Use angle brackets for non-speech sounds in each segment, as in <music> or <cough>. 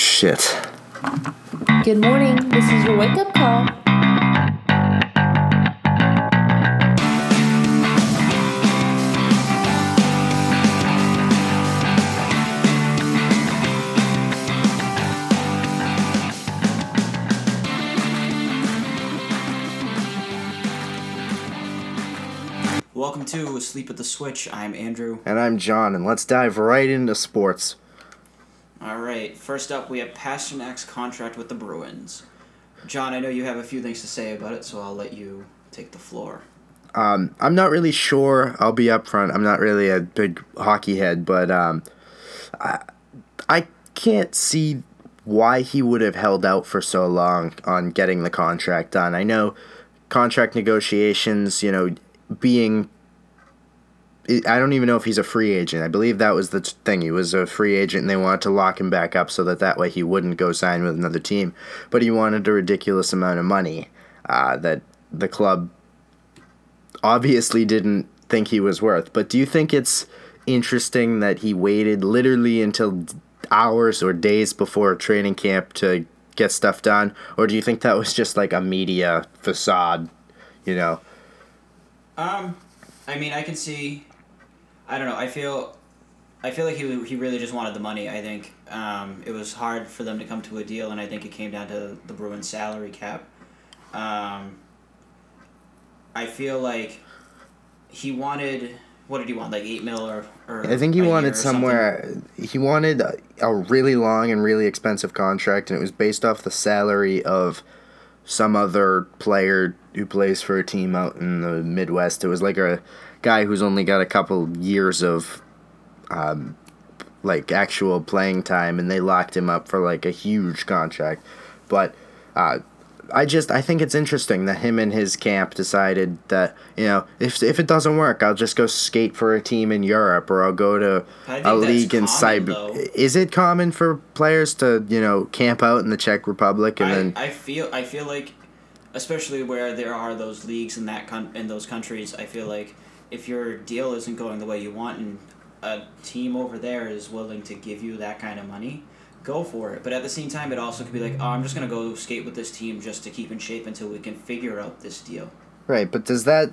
shit. Good morning. This is your wake up call. Welcome to Asleep at the Switch. I'm Andrew. And I'm John, and let's dive right into sports. Right, first up, we have Pastrnak's contract with the Bruins. John, I know you have a few things to say about it, so I'll let you take the floor. Um, I'm not really sure. I'll be upfront. I'm not really a big hockey head, but um, I, I can't see why he would have held out for so long on getting the contract done. I know contract negotiations, you know, being I don't even know if he's a free agent. I believe that was the thing. He was a free agent, and they wanted to lock him back up so that that way he wouldn't go sign with another team. But he wanted a ridiculous amount of money uh, that the club obviously didn't think he was worth. But do you think it's interesting that he waited literally until hours or days before training camp to get stuff done, or do you think that was just like a media facade? You know. Um, I mean, I can see. I don't know. I feel, I feel like he he really just wanted the money. I think um, it was hard for them to come to a deal, and I think it came down to the Bruins salary cap. Um, I feel like he wanted. What did he want? Like eight mil or? or I think he wanted somewhere. something? He wanted a, a really long and really expensive contract, and it was based off the salary of some other player who plays for a team out in the Midwest. It was like a guy who's only got a couple years of um, like actual playing time, and they locked him up for like a huge contract. But uh, I just I think it's interesting that him and his camp decided that you know if if it doesn't work, I'll just go skate for a team in Europe or I'll go to a league in Cyber. Is it common for players to you know camp out in the Czech Republic and I, then? I feel I feel like, especially where there are those leagues in that con- in those countries, I feel like if your deal isn't going the way you want and a team over there is willing to give you that kind of money, go for it. But at the same time, it also could be like, oh, I'm just gonna go skate with this team just to keep in shape until we can figure out this deal. Right, but does that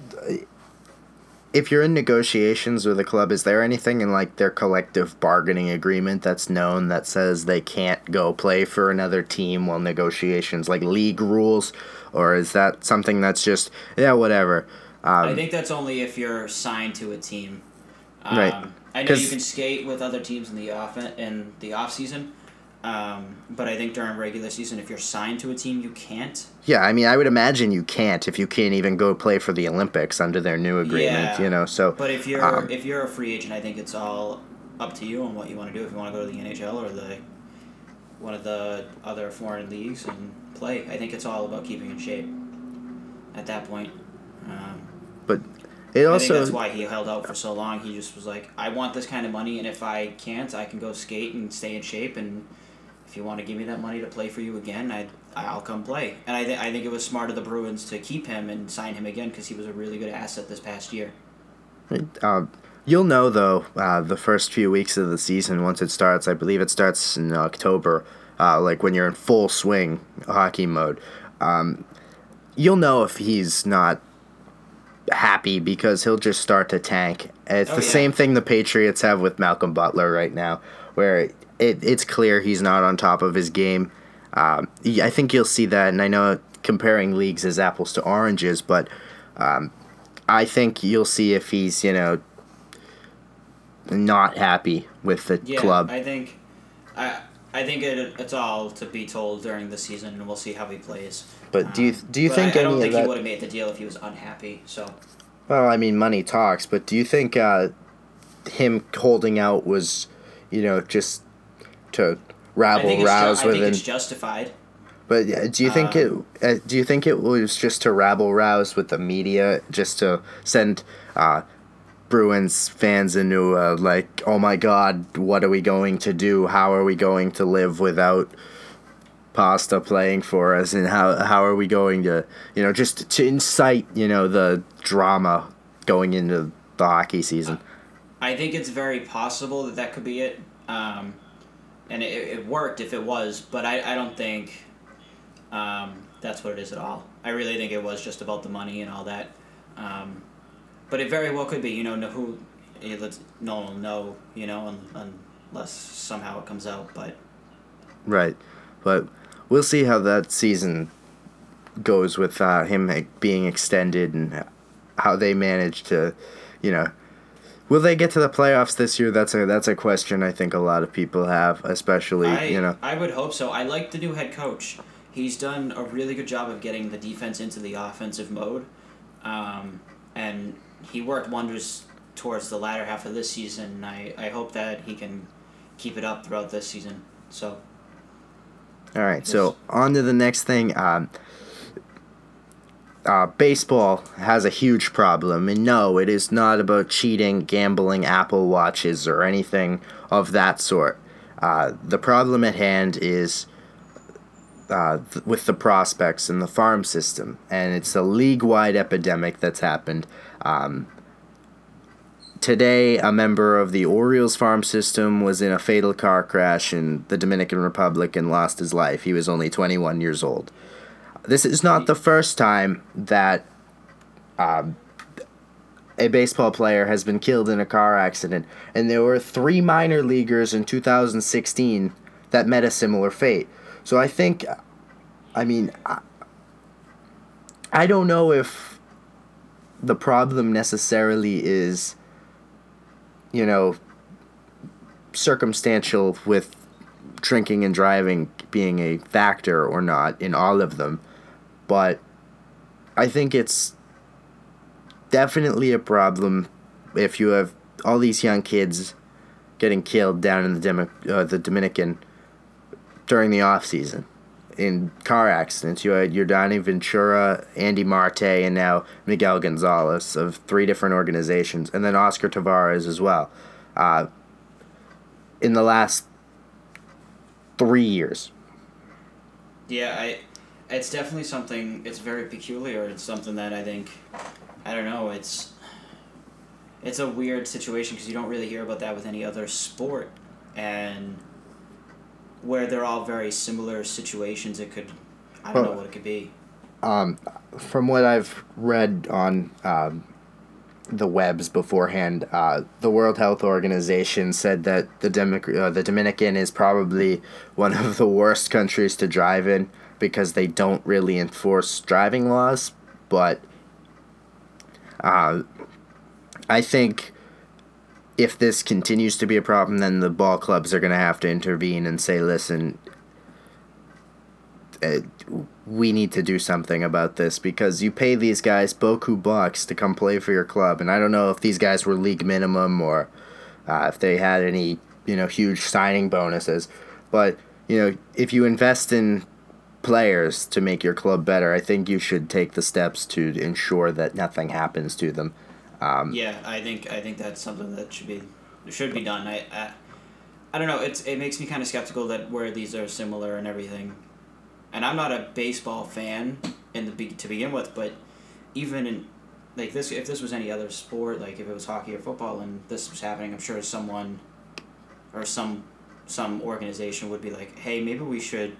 if you're in negotiations with a club, is there anything in like their collective bargaining agreement that's known that says they can't go play for another team while negotiations like league rules or is that something that's just yeah, whatever. Um, I think that's only if you're signed to a team. Um, Right. I know you can skate with other teams in the off in the off season, um, but I think during regular season, if you're signed to a team, you can't. yeah, I mean, I would imagine you can't if you can't even go play for the Olympics under their new agreement, Yeah. you know. So But if you're Um, if you're a free agent, I think it's all up to you on what you want to do. If you want to go to the NHL or the one of the other foreign leagues and play, I think it's all about keeping in shape. At that point, um, it I think that's why he held out for so long. He just was like, I want this kind of money, and if I can't, I can go skate and stay in shape. And if you want to give me that money to play for you again, I I'll come play. And I th- I think it was smart of the Bruins to keep him and sign him again because he was a really good asset this past year. Um, you'll know though uh, the first few weeks of the season once it starts. I believe it starts in October. Uh, like when you're in full swing hockey mode, um, you'll know if he's not happy because he'll just start to tank. It's Oh, the yeah. same thing the Patriots have with Malcolm Butler right now, where it, it's clear he's not on top of his game. Um, I think you'll see that, and I know comparing leagues is apples to oranges, but um, I think you'll see if he's you know not happy with the Yeah, club. I think, I I think it, it's all to be told during the season, and we'll see how he plays. But do you Um, do you think I, I don't think he would have made the deal if he was unhappy. So Well, I mean, money talks, but do you think uh, him holding out was, you know, just to rabble it's ju- rouse I think it's justified. But yeah, do you think it? Uh, do you think it was just to rabble rouse with the media, just to send uh, Bruins fans into uh, like, oh my God, what are we going to do? How are we going to live without Pasta playing for us, and how how are we going to, you know, just to incite, you know, the drama going into the hockey season? I think it's very possible that that could be it. Um, and it, it worked if it was, but I, I don't think um, that's what it is at all. I really think it was just about the money and all that. Um, but it very well could be. You know, no, who let's no one will know. You know, un, unless somehow it comes out. But Right, but we'll see how that season goes with uh, him being extended and how they manage to, you know, will they get to the playoffs this year? That's a that's a question I think a lot of people have, especially I, you know. I would hope so. I like the new head coach. He's done a really good job of getting the defense into the offensive mode, um, and he worked wonders towards the latter half of this season. And I, I hope that he can keep it up throughout this season. So All right, so on to the next thing. Um, uh, baseball has a huge problem, and no, it is not about cheating, gambling, Apple Watches, or anything of that sort. Uh, the problem at hand is uh, th- with the prospects and the farm system, and it's a league wide epidemic that's happened. Um, today, a member of the Orioles farm system was in a fatal car crash in the Dominican Republic and lost his life. He was only 21 years old. This is not the first time that um, a baseball player has been killed in a car accident, and there were three minor leaguers in 2016 that met a similar fate. So I think, I mean, I, I don't know if the problem necessarily is, you know, circumstantial with drinking and driving being a factor or not in all of them, but I think it's definitely a problem if you have all these young kids getting killed down in the uh, the Dominican during the off season in car accidents. You had Yordano Ventura, Andy Marte, and now Miguel Gonzalez of three different organizations, and then Oscar Taveras as well. Uh, in the last three years. yeah, I it's definitely something. It's very peculiar. It's something that I think I don't know. It's it's a weird situation because you don't really hear about that with any other sport, and where they're all very similar situations. It could I don't know what it could be. um, from what I've read on um, the webs beforehand, uh, the World Health Organization said that the Demic- uh, the Dominican is probably one of the worst countries to drive in because they don't really enforce driving laws. But uh, I think if this continues to be a problem, then the ball clubs are going to have to intervene and say, listen, uh, we need to do something about this because you pay these guys boku bucks to come play for your club, and I don't know if these guys were league minimum or uh, if they had any you know huge signing bonuses, but you know if you invest in players to make your club better, I think you should take the steps to ensure that nothing happens to them. Um, Yeah, I think I think that's something that should be should be done. I I, I don't know. It's it makes me kind of skeptical that where these are similar and everything. And I'm not a baseball fan in the be- to begin with, but even in like this, if this was any other sport, like if it was hockey or football, and this was happening, I'm sure someone or some some organization would be like, "Hey, maybe we should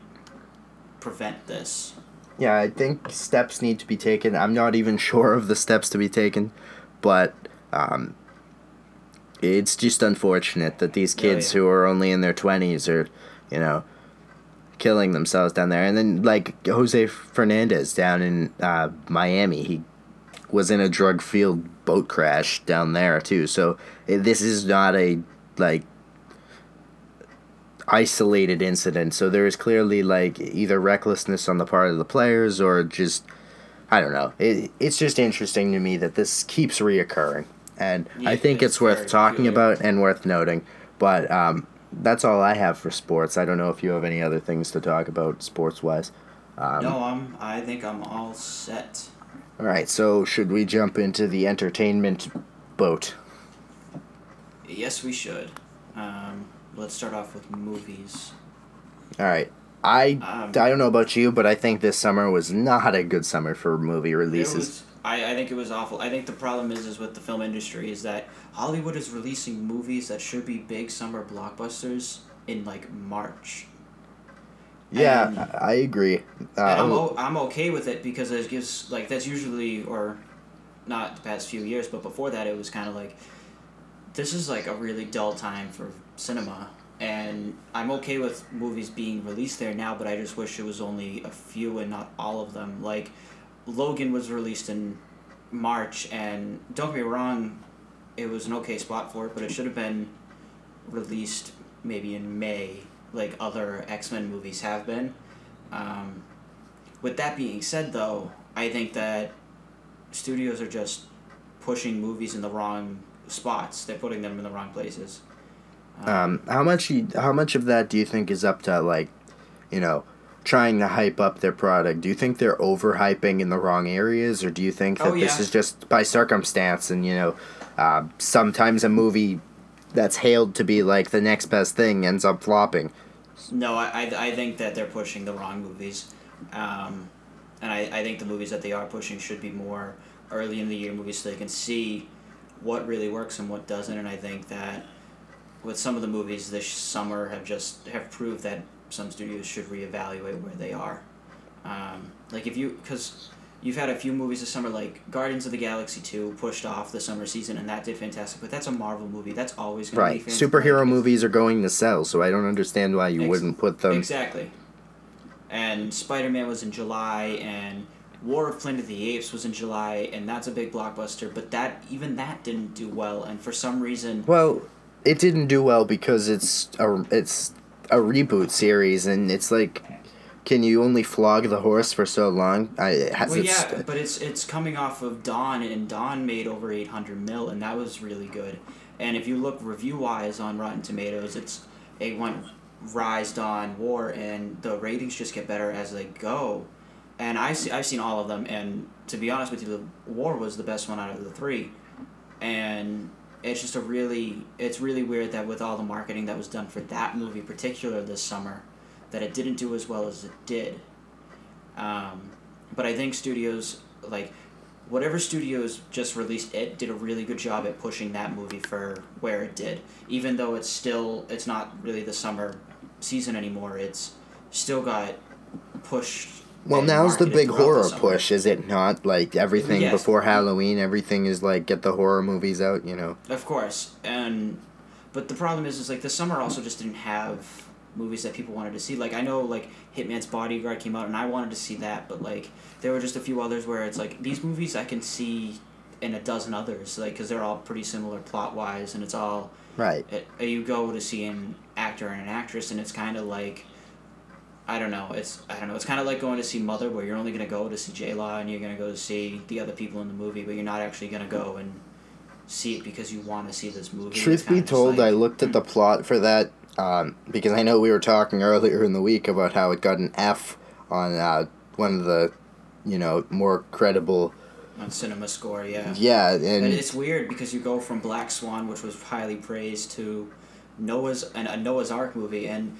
prevent this." Yeah, I think steps need to be taken. I'm not even <laughs> sure of the steps to be taken, but um, it's just unfortunate that these Oh, kids yeah. who are only in their 20s are, you know, killing themselves down there. And then, like, Jose Fernandez down in uh, Miami, he was in a drug fueled boat crash down there, too. So eh, this is not a, like, isolated incident. So there is clearly like either recklessness on the part of the players or just I don't know. It, it's just interesting to me that this keeps reoccurring, and I think it's, it's worth talking peculiar. about and worth noting. But um, that's all I have for sports. I don't know if you have any other things to talk about sports wise. Um, no, I'm. I think I'm all set. All right. So should we jump into the entertainment boat? Yes, we should. Um, let's start off with movies. All right. I Um, I don't know about you, but I think this summer was not a good summer for movie It releases. was, I, I think it was awful. I think the problem is is with the film industry is that Hollywood is releasing movies that should be big summer blockbusters, in like March. Yeah, And- I agree. Uh, I'm, o- I'm okay with it because it gives like that's usually or not the past few years but before that it was kind of like this is like a really dull time for cinema and I'm okay with movies being released there now but I just wish it was only a few and not all of them like Logan was released in March and don't get me wrong it was an okay spot for it but it should have been released maybe in May like other X-Men movies have been um, with that being said, though, I think that studios are just pushing movies in the wrong spots. They're putting them in the wrong places. Um, how much you, how much of that do you think is up to like, you know, trying to hype up their product? Do you think they're overhyping in the wrong areas, or do you think that Oh, this is just by circumstance and you know, uh, sometimes a movie that's hailed to be like the next best thing ends up flopping? No, I, I, I think that they're pushing the wrong movies. Um, and I, I think the movies that they are pushing should be more early in the year movies so they can see what really works and what doesn't. And I think that with some of the movies this summer have just have proved that some studios should reevaluate where they are. Um, like if you, because you've had a few movies this summer, like Guardians of the Galaxy two pushed off the summer season, and that did fantastic. But that's a Marvel movie. That's always going Right, to be fan- superhero movies are going to sell, so I don't understand why you Ex- wouldn't put them. Exactly. And Spider Man was in July, and War of Planet of the Apes was in July, and that's a big blockbuster. But that even that didn't do well, and for some reason, Well, it didn't do well because it's a it's a reboot series, and it's like, can you only flog the horse for so long? I it has well, its, yeah, but it's it's coming off of Dawn, and Dawn made over eight hundred mil, and that was really good. And if you look review wise on Rotten Tomatoes, it's it went Rise, Dawn, War, and the ratings just get better as they go. And I see, I've seen all of them, and to be honest with you, the War was the best one out of the three. And it's just a really, it's really weird that with all the marketing that was done for that movie, particular this summer, that it didn't do as well as it did. Um, but I think studios like whatever studios just released it did a really good job at pushing that movie for where it did. Even though it's still it's not really the summer season anymore. It's still got pushed. Well, now's the big horror push, is it not? Like everything Yes. before Halloween, everything is like get the horror movies out. You know. Of course, and but the problem is, is like the summer also just didn't have movies that people wanted to see. Like I know, like Hitman's Bodyguard came out, and I wanted to see that, but like there were just a few others where it's like these movies I can see in a dozen others, like because they're all pretty similar plot wise, and it's all Right. it, you go to see an actor and an actress, and it's kind of like. I don't know. It's I don't know. It's kind of like going to see Mother, where you're only gonna go to see J Law, and you're gonna go to see the other people in the movie, but you're not actually gonna go and see it because you want to see this movie. Truth be told, like- I looked at the plot for that um, because I know we were talking earlier in the week about how it got an F on uh, one of the, you know, more credible. on Cinema Score, yeah. Yeah, And and it's weird because you go from Black Swan, which was highly praised, to Noah's and a Noah's Ark movie, and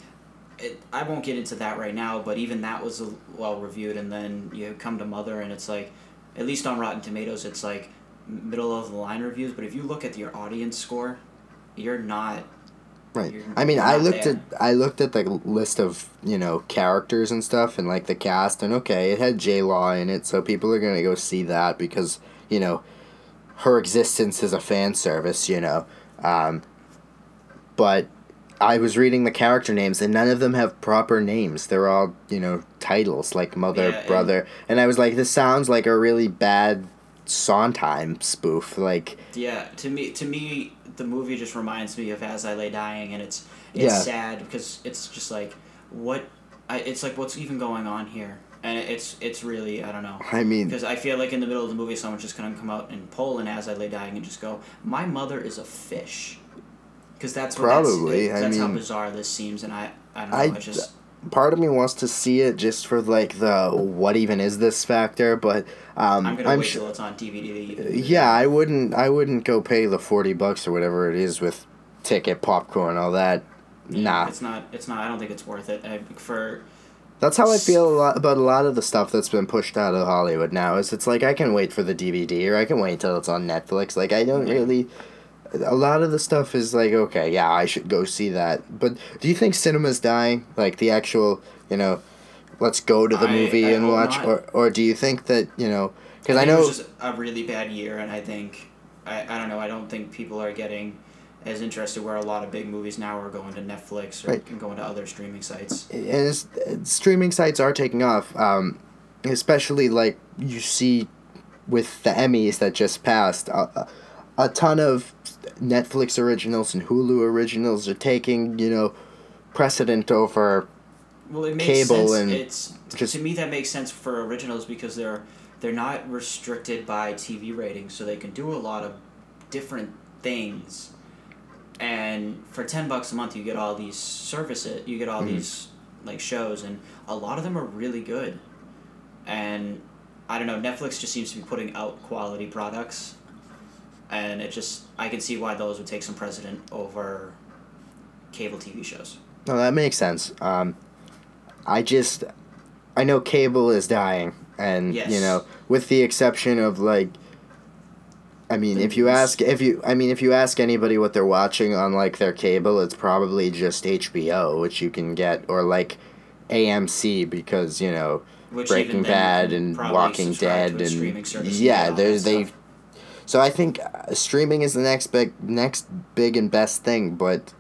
it, I won't get into that right now. But even that was well reviewed, and then you come to Mother, and it's like, at least on Rotten Tomatoes, it's like middle of the line reviews. But if you look at your audience score, you're not. Right. You're- I mean, I looked there. at I looked at the list of you know characters and stuff and like the cast and okay, it had J Law in it, so people are gonna go see that because you know her existence is a fan service, you know. Um, but I was reading the character names and none of them have proper names. They're all you know titles like mother, Yeah, and- brother, and I was like, this sounds like a really bad Sondheim spoof. Like Yeah, to me, to me, the movie just reminds me of As I Lay Dying, and it's it's Yeah. sad because it's just like what, I, it's like what's even going on here, and it's it's really I don't know. I mean, Because I feel like in the middle of the movie, someone's just gonna come out and pull an As I Lay Dying and just go, "My mother is a fish," because that's what Probably, That's, I that's how mean- bizarre this seems, and I I don't know. I- it's just part of me wants to see it just for like the what even is this factor, but um, I'm gonna I'm wait sure. till it's on DVD. Yeah, I wouldn't. I wouldn't go pay the forty bucks or whatever it is with ticket, popcorn, all that. Nah, It's not. It's not. I don't think it's worth it. I, for that's how I feel a lot about a lot of the stuff that's been pushed out of Hollywood now. Is it's like I can wait for the DVD or I can wait till it's on Netflix. Like I don't Yeah. really. A lot of the stuff is like okay, yeah, I should go see that. But do you think cinema's dying? Like the actual, you know, let's go to the I- movie I and watch, not. or or do you think that you know? Because I, think know it was just a really bad year, and I think I, I don't know. I don't think people are getting as interested where a lot of big movies now are going to Netflix or Right. going to other streaming sites. and streaming sites are taking off, um, especially like you see with the Emmys that just passed. A, a ton of Netflix originals and Hulu originals are taking you know precedent over Well, it makes Cable sense. and it's just- to me that makes sense for originals because they're they're not restricted by TV ratings, so they can do a lot of different things. And for ten bucks a month, you get all these services. You get all Mhm. these like shows, and a lot of them are really good. And I don't know. Netflix just seems to be putting out quality products, and it just I can see why those would take some precedent over cable TV shows. No, that makes sense. Um, I just, I know cable is dying, and you know, with the exception of like, I mean, The if you ask, if you, I mean, if you ask anybody what they're watching on like their cable, it's probably just HBO, which you can get, or like AMC because you know Which Breaking Bad and Walking Dead and streaming service and yeah, that they. So I think uh, streaming is the next big, next big and best thing, but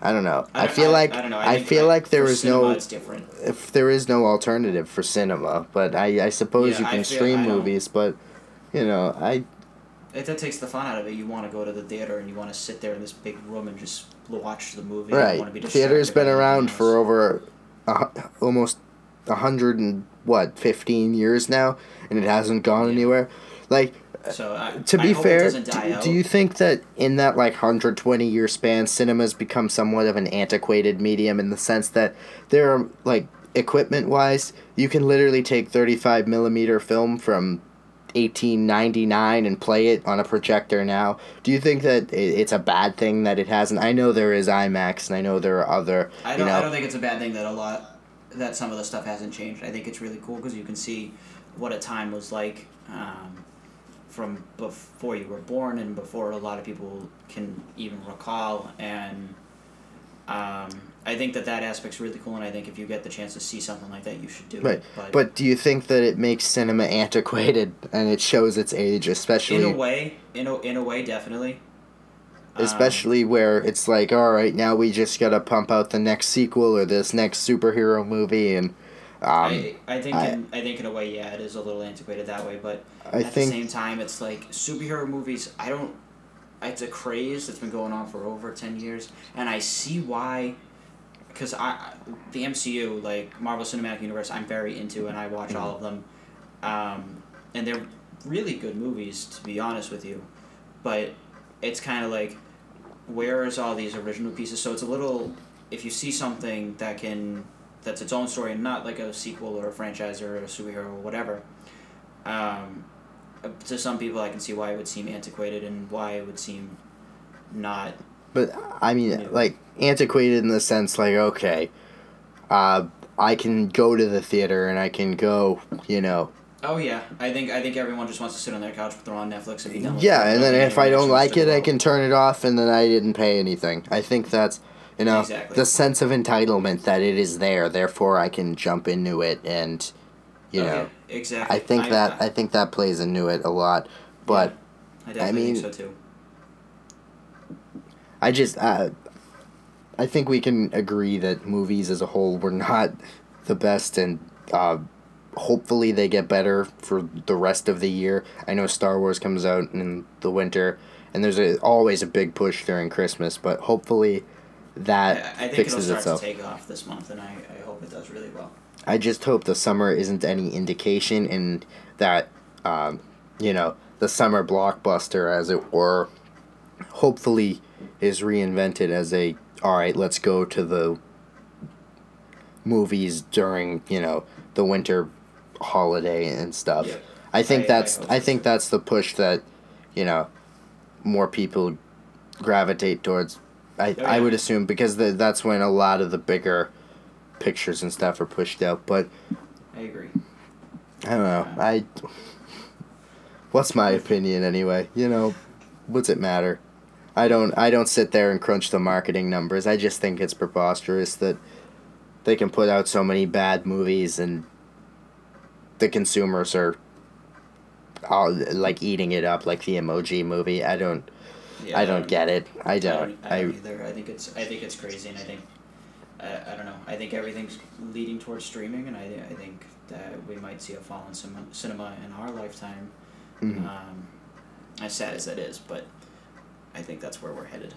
I don't know. I, don't- feel like I, don't know. I, think, feel like there is no different. if there is no alternative for cinema, but I, I suppose Yeah, you can stream movies, but you know, I It that takes the fun out of it. You want to go to the theater and you want to sit there in this big room and just watch the movie. Right. be Theater's been around for over a, almost a hundred and what fifteen years now, and it hasn't gone Yeah. anywhere. Like So I, to be fair, it doesn't die do, out. do you think that in that like 120 year span, cinema's become somewhat of an antiquated medium in the sense that there are like equipment wise, you can literally take 35 millimeter film from 1899 and play it on a projector now. Do you think that it's a bad thing that it hasn't? I know there is IMAX and I know there are other. I don't. know, I don't think it's a bad thing that a lot that some of the stuff hasn't changed. I think it's really cool because you can see what a time was like um, from before you were born and before a lot of people can even recall. And um, I think that that aspect's really cool. And I think if you get the chance to see something like that, you should do Right, it. But, But do you think that it makes cinema antiquated and it shows its age, especially in a way, in a in a way, definitely. Um, especially where it's like all right now we just gotta pump out the next sequel or this next superhero movie and um, I, I think I- in, I think in a way yeah it is a little antiquated that way but I at think the same time it's like superhero movies I don't it's a craze that's been going on for over 10 years and I see why because I the MCU like Marvel Cinematic Universe I'm very into and I watch all of them. Um, and they're really good movies to be honest with you but it's kind of like where is all these original pieces? So it's a little if you see something that can that's its own story and not like a sequel or a franchise or a superhero or whatever. Um, uh, to some people i can see why it would seem antiquated and why it would seem not but I mean Yeah. like antiquated in the sense like okay uh, I can go to the theater and I can go you know. Oh yeah. I think i think everyone just wants to sit on their couch throw on netflix and be done yeah and then if I don't like it I can turn it off and then I didn't pay anything. I think that's you know Exactly. the sense of entitlement that it is there therefore I can jump into it and you Oh, know exactly I think that I think that plays into it a lot but I definitely mean- think so too I just uh, I think we can agree that movies as a whole were not the best, and uh, hopefully they get better for the rest of the year. I know Star Wars comes out in the winter, and there's a, always a big push during Christmas, but hopefully that I, I think it'll start itself. to take off this month and I, I hope it does really well I just hope the summer isn't any indication and that, um, you know, the summer blockbuster, as it were, hopefully is reinvented as a, all right, let's go to the movies during, you know, the winter holiday and stuff. Yeah. I think I- I that's hope I, think too. that's the push that, you know, more people gravitate towards. I, Oh, I would assume because the, that's when a lot of the bigger pictures and stuff are pushed out. But i agree I don't know. I. What's my opinion anyway? You know, what's it matter? I don't I don't sit there and crunch the marketing numbers. I just think it's preposterous that they can put out so many bad movies and the consumers are all like eating it up like the emoji movie. I don't Yeah, I don't get it. I I don't. don't, I don't I either. I think it's I think it's crazy, and I think I, I don't know. I think everything's leading towards streaming, and I I think that we might see a fall in cinema, cinema in our lifetime. Mhm. Um, as sad as that is, but I think that's where we're headed.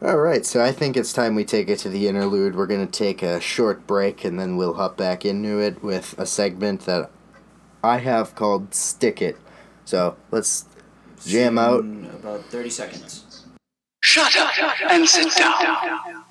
All right, so I think it's time we take it to the interlude. We're going to take a short break and then we'll hop back into it with a segment that I have called Stick It. So let's jam out. In about thirty seconds. Shut up and sit down.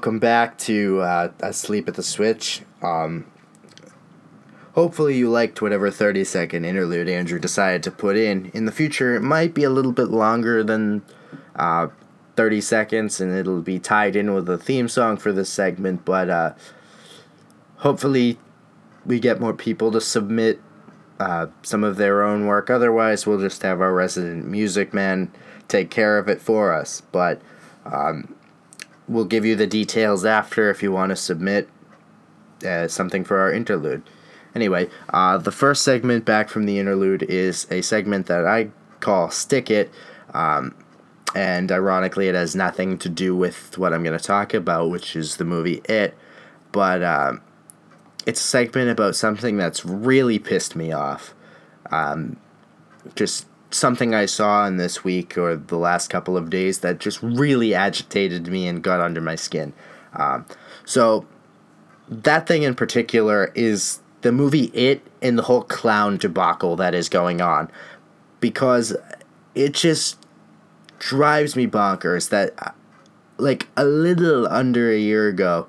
Welcome back to uh, Asleep at the Switch. Um, hopefully, you liked whatever 30 second interlude Andrew decided to put in. In the future, it might be a little bit longer than uh, 30 seconds, and it'll be tied in with a theme song for this segment, but uh, hopefully, we get more people to submit uh, some of their own work. Otherwise, we'll just have our resident music man take care of it for us. But we'll give you the details after if you want to submit uh, something for our interlude. Anyway, uh, the first segment back from the interlude is a segment that I call Stick It. Um, and ironically, it has nothing to do with what I'm going to talk about, which is the movie It. But um, it's a segment about something that's really pissed me off. Um, just something I saw in this week or the last couple of days that just really agitated me and got under my skin. Um, so, that thing in particular is the movie It and the whole clown debacle that is going on. Because it just drives me bonkers that, uh, like, a little under a year ago,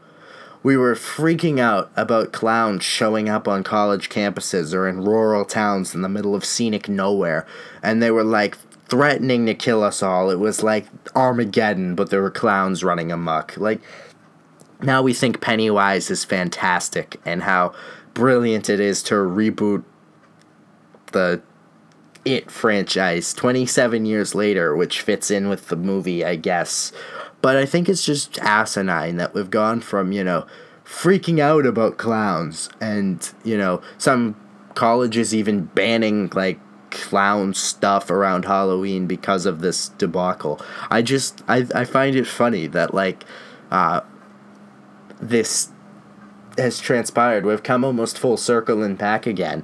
we were freaking out about clowns showing up on college campuses or in rural towns in the middle of scenic nowhere. And they were like threatening to kill us all. It was like Armageddon, but there were clowns running amok. Like, now we think Pennywise is fantastic and how brilliant it is to reboot the It franchise 27 years later, which fits in with the movie, I guess. But I think it's just asinine that we've gone from, you know, freaking out about clowns and, you know, some colleges even banning, like, clown stuff around Halloween because of this debacle. I just, I, I find it funny that, like, uh, this has transpired. We've come almost full circle and back again.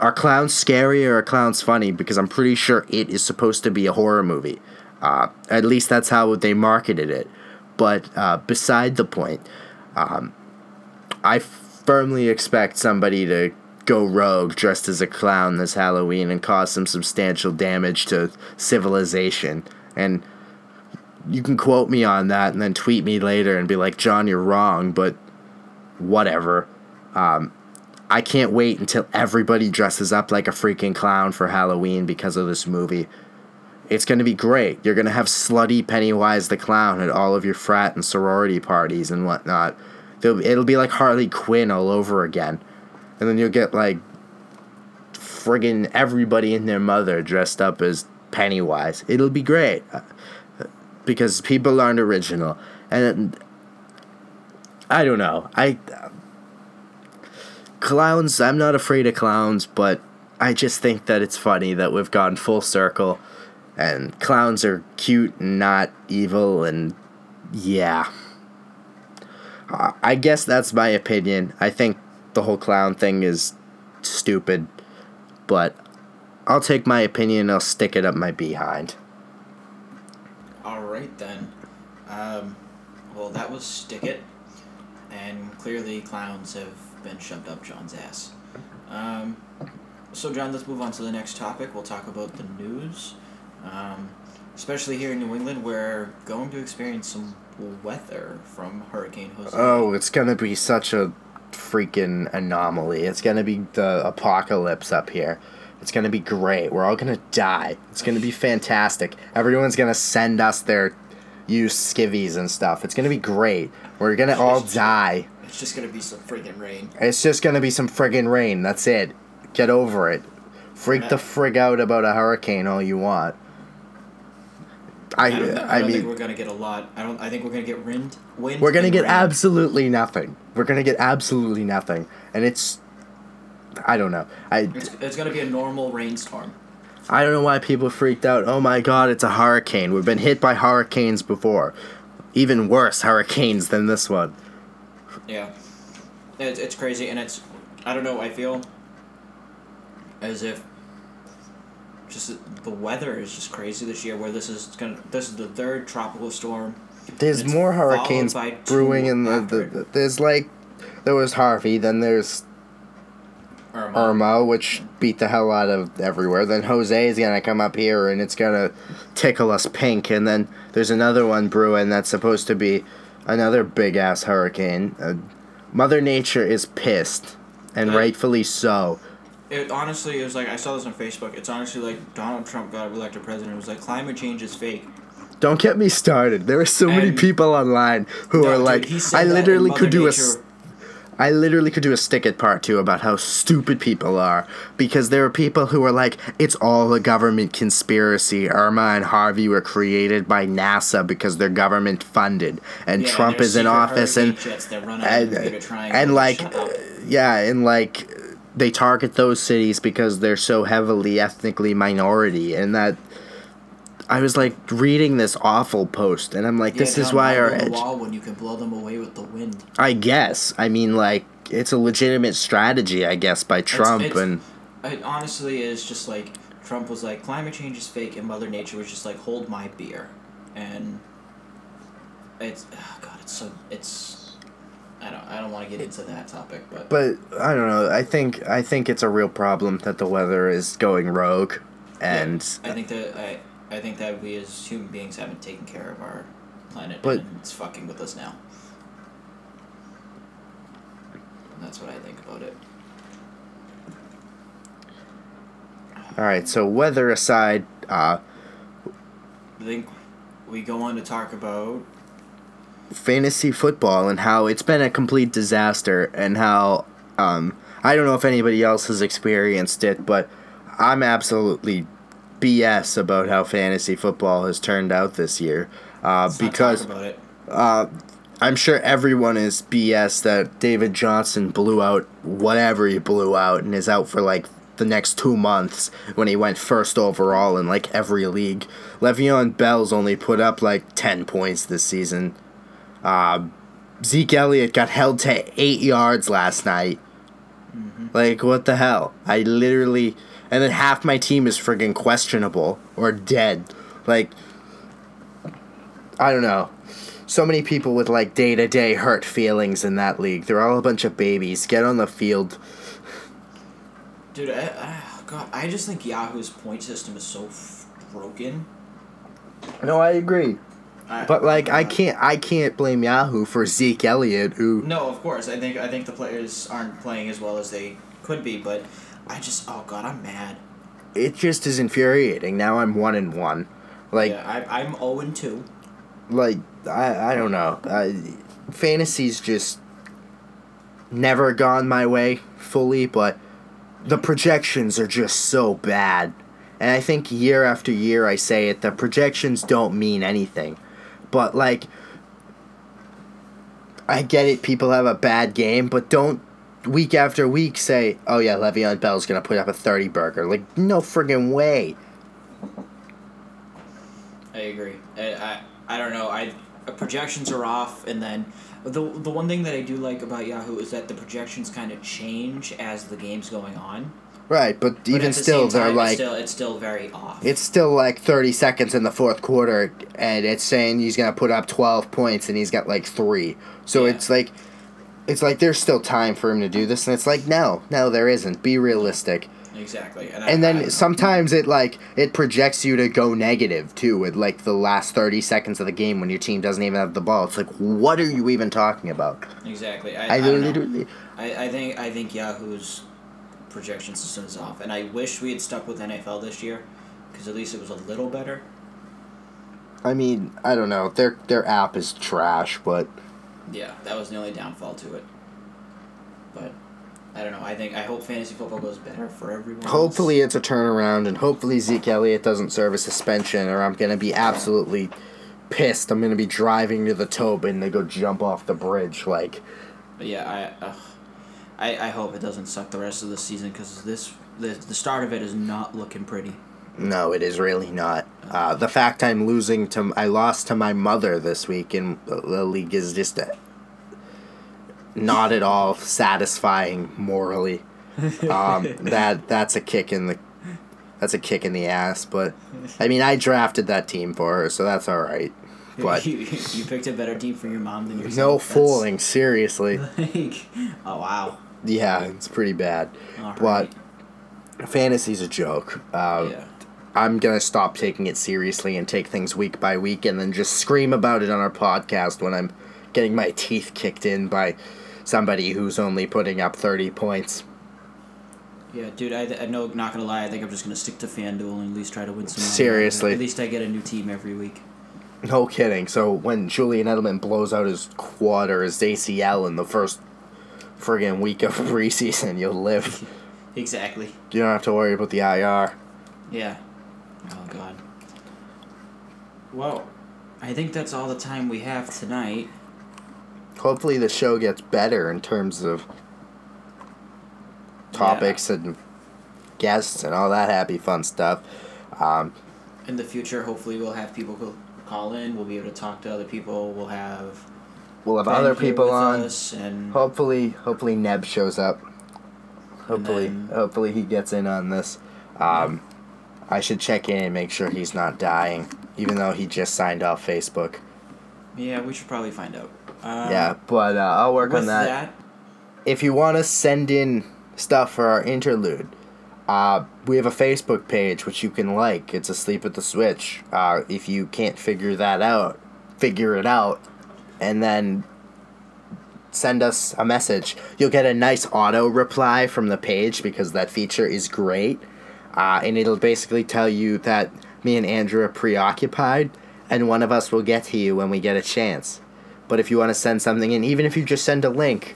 Are clowns scary or are clowns funny? Because I'm pretty sure it is supposed to be a horror movie. Uh, at least that's how they marketed it. But uh, beside the point, um, I firmly expect somebody to go rogue dressed as a clown this Halloween and cause some substantial damage to civilization. And you can quote me on that and then tweet me later and be like, John, you're wrong, but whatever. Um, I can't wait until everybody dresses up like a freaking clown for Halloween because of this movie. It's going to be great. You're going to have slutty Pennywise the Clown at all of your frat and sorority parties and whatnot. It'll be like Harley Quinn all over again. And then you'll get like friggin' everybody and their mother dressed up as Pennywise. It'll be great. Uh, Because people aren't original. And I don't know. I clowns. I'm not afraid of clowns, but I just think that it's funny that we've gone full circle, and clowns are cute and not evil, and yeah. I- guess that's my opinion. I think the whole clown thing is stupid, but I'll take my opinion and I'll stick it up my behind. All right then. Um, well, that was stick it, and clearly clowns have been shoved up John's ass. Um, so John, let's move on to the next topic. We'll talk about the news, um, especially here in New England. We're going to experience some weather from Hurricane Jose. Oh, it's gonna be such a freaking anomaly. It's gonna be the apocalypse up here. It's gonna be great. We're all gonna die. It's gonna be fantastic. Everyone's gonna send us their used skivvies and stuff. It's gonna be great. We're gonna all die. It's just gonna be some friggin' rain. It's just gonna be some friggin' rain. That's it. Get over it. Freak the frig out about a hurricane all you want. I I don't. I I don't think mean we're gonna get a lot. I don't. I think we're gonna get wind. Wind. we're gonna get rain. absolutely nothing. We're gonna get absolutely nothing. And it's I don't know. I It's, it's gonna be a normal rainstorm. I don't know why people freaked out. Oh my god, it's a hurricane. We've been hit by hurricanes before. Even worse hurricanes than this one. Yeah, it's it's crazy, and it's I don't know. I feel as if just the weather is just crazy this year. Where this is gonna this is the third tropical storm. There's more hurricanes brewing in the, after the, there's like there was Harvey, then there's Irma. Irma, which beat the hell out of everywhere. Then Jose is gonna come up here and it's gonna tickle us pink. And then there's another one brewing that's supposed to be another big ass hurricane. Uh, Mother Nature is pissed, and Yeah. rightfully so. It honestly it was like I saw this on Facebook. It's honestly like Donald Trump got elected president. It was like climate change is fake. Don't get me started. There are so many people online who No, are like, I literally could do a, Nature- s- I literally could do a stick it part two about how stupid people are because there are people who are like, it's all a government conspiracy. Irma and Harvey were created by NASA because they're government funded, and Yeah, Trump there's is in office and hurricane jets that run out of and, Triangle. and like yeah and like they target those cities because they're so heavily ethnically minority and that i was like reading this awful post and i'm like this is why our edge wall when you can blow them away with the wind. i guess i mean like it's a legitimate strategy i guess by trump it's- and It honestly is just like Trump was like climate change is fake, and Mother Nature was just like hold my beer, and it's oh god, it's so it's. I don't. I don't want to get into that topic, but, but i don't know i think i think it's a real problem that the weather is going rogue and I think that I. I think that we as human beings haven't taken care of our planet, But- and it's fucking with us now. That's what I think about it. all right so weather aside uh I think we go on to talk about fantasy football and how it's been a complete disaster and how um, I don't know if anybody else has experienced it, but I'm absolutely BS about how fantasy football has turned out this year. Uh, because talk about it. uh, I'm sure everyone is BS that David Johnson blew out whatever he blew out and is out for like the next two months when he went first overall in like every league. Le'Veon Bell's only put up like 10 points this season. Uh, Zeke Elliott got held to eight yards last night. Like, what the hell? I literally. And then half my team is friggin' questionable or dead. Like, I don't know so many people with like day to day hurt feelings in that league. They're all a bunch of babies. Get on the field. Dude, I, I, God, I just think Yahoo's point system is so f- broken. No, I agree. I, But like, I can't, I can't blame Yahoo for Zeke Elliott, who No, of course. I think I think the players aren't playing as well as they could be, but I just oh god, I'm mad. it just is infuriating. Now I'm one and one. Like, yeah, I, I'm zero and two. like I, I don't know. I, fantasy's just never gone my way fully, but the projections are just so bad. And I think year after year I say it, the projections don't mean anything. But like I get it, people have a bad game, but don't week after week say, Oh yeah, Le'Veon Bell's gonna put up a thirty burger. Like, no friggin' way. I agree. I, I, I don't know. I projections are off, and then The the one thing that I do like about Yahoo is that the projections kind of change as the game's going on. Right, but, But even the still, they're time, like it's still, it's still very off. it's still like 30 seconds in the fourth quarter and it's saying he's going to put up 12 points and he's got like 3 so Yeah. it's like it's like there's still time for him to do this and it's like no no there isn't be realistic exactly. And, I- and I then don't sometimes it like it projects you to go negative too with like the last 30 seconds of the game when your team doesn't even have the ball it's like what are you even talking about exactly. I, i, I, literally I, I think I think Yahoo's projection system is off, and I wish we had stuck with NFL this year, because at least it was a little better. i mean i don't know their their app is trash but Yeah, that was the only downfall to it. But I don't know. I think I hope fantasy football goes better for everyone. else. Hopefully it's a turnaround, and hopefully Zeke Elliott doesn't serve a suspension, or I'm gonna be absolutely pissed. I'm gonna be driving to the Tobin to go jump off the bridge. Like, But yeah, I, ugh. I I hope it doesn't suck the rest of the season because this the the start of it is not looking pretty. no, it is really not. Uh, the fact I'm losing to, I lost to my mother this week in the league is just uh not at all satisfying morally. <laughs> Um, that that's a kick in the, that's a kick in the ass. But I mean, I drafted that team for her, so that's all right. But <laughs> you, you picked a better team for your mom than yourself. No That's- fooling, seriously. <laughs> Like, oh wow. Yeah, it's pretty bad. All But right. fantasy's a joke. Uh, yeah. I'm gonna stop taking it seriously and take things week by week, and then just scream about it on our podcast when I'm getting my teeth kicked in by somebody who's only putting up thirty points. Yeah, dude, I, I know, not gonna lie, I think I'm just gonna stick to FanDuel and at least try to win some money. Seriously. At least I get a new team every week. No kidding. So when Julian Edelman blows out his quad or his ACL in the first friggin' week of <laughs> preseason, you'll live. Exactly. You don't have to worry about the IR. Yeah. Oh, God. Well, I think that's all the time we have tonight. hopefully the show gets better in terms of topics and guests and all that happy fun stuff. Um, In the future, hopefully, we'll have people call in. We'll be able to talk to other people. We'll have we'll have Ben other people on. and Hopefully, hopefully Neb shows up. Hopefully, then- hopefully he gets in on this. Um, I should check in and make sure he's not dying, even though he just signed off Facebook. yeah, we should probably find out. Um, yeah, but uh, I'll work on that. that, if you want to send in stuff for our interlude, uh, we have a Facebook page which you can like. It's Asleep at the Switch. Uh, if you can't figure that out, figure it out, and then send us a message. You'll get a nice auto reply from the page because that feature is great. Uh, and it'll basically tell you that me and Andrew are preoccupied, and one of us will get to you when we get a chance. But if you want to send something in, even if you just send a link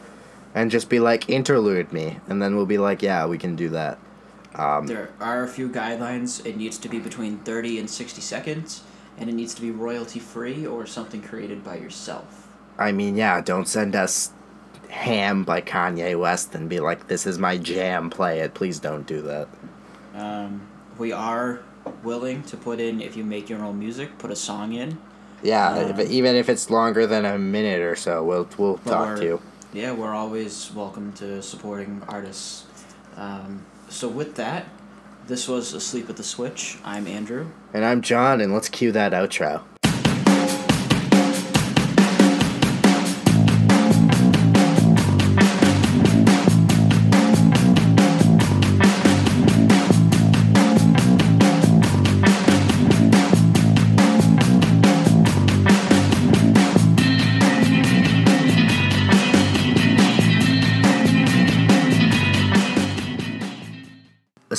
and just be like, interlude me, and then we'll be like, yeah, we can do that. Um, there are a few guidelines. It needs to be between 30 and 60 seconds, and it needs to be royalty free or something created by yourself. I mean, yeah, don't send us Ham by Kanye West and be like, this is my jam, play it. Please don't do that. Um, we are willing to put in, if you make your own music, put a song in. Yeah, Uh, if, even if it's longer than a minute or so, we'll, we'll talk to you. Yeah, we're always welcome to supporting artists. Um, so with that, this was Asleep at the Switch. I'm Andrew. And I'm John, and let's cue that outro.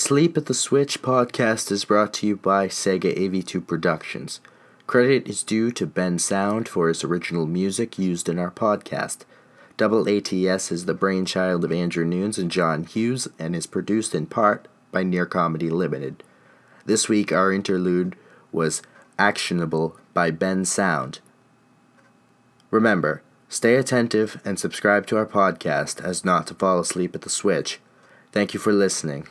Asleep at the Switch podcast is brought to you by Sega AV2 Productions. Credit is due to Bensound for his original music used in our podcast. Double ATS is the brainchild of Andrew Nunes and John Hughes and is produced in part by Near Comedy Limited. This week, our interlude was Actionable by Bensound. Remember, stay attentive and subscribe to our podcast as not to fall asleep at the switch. Thank you for listening.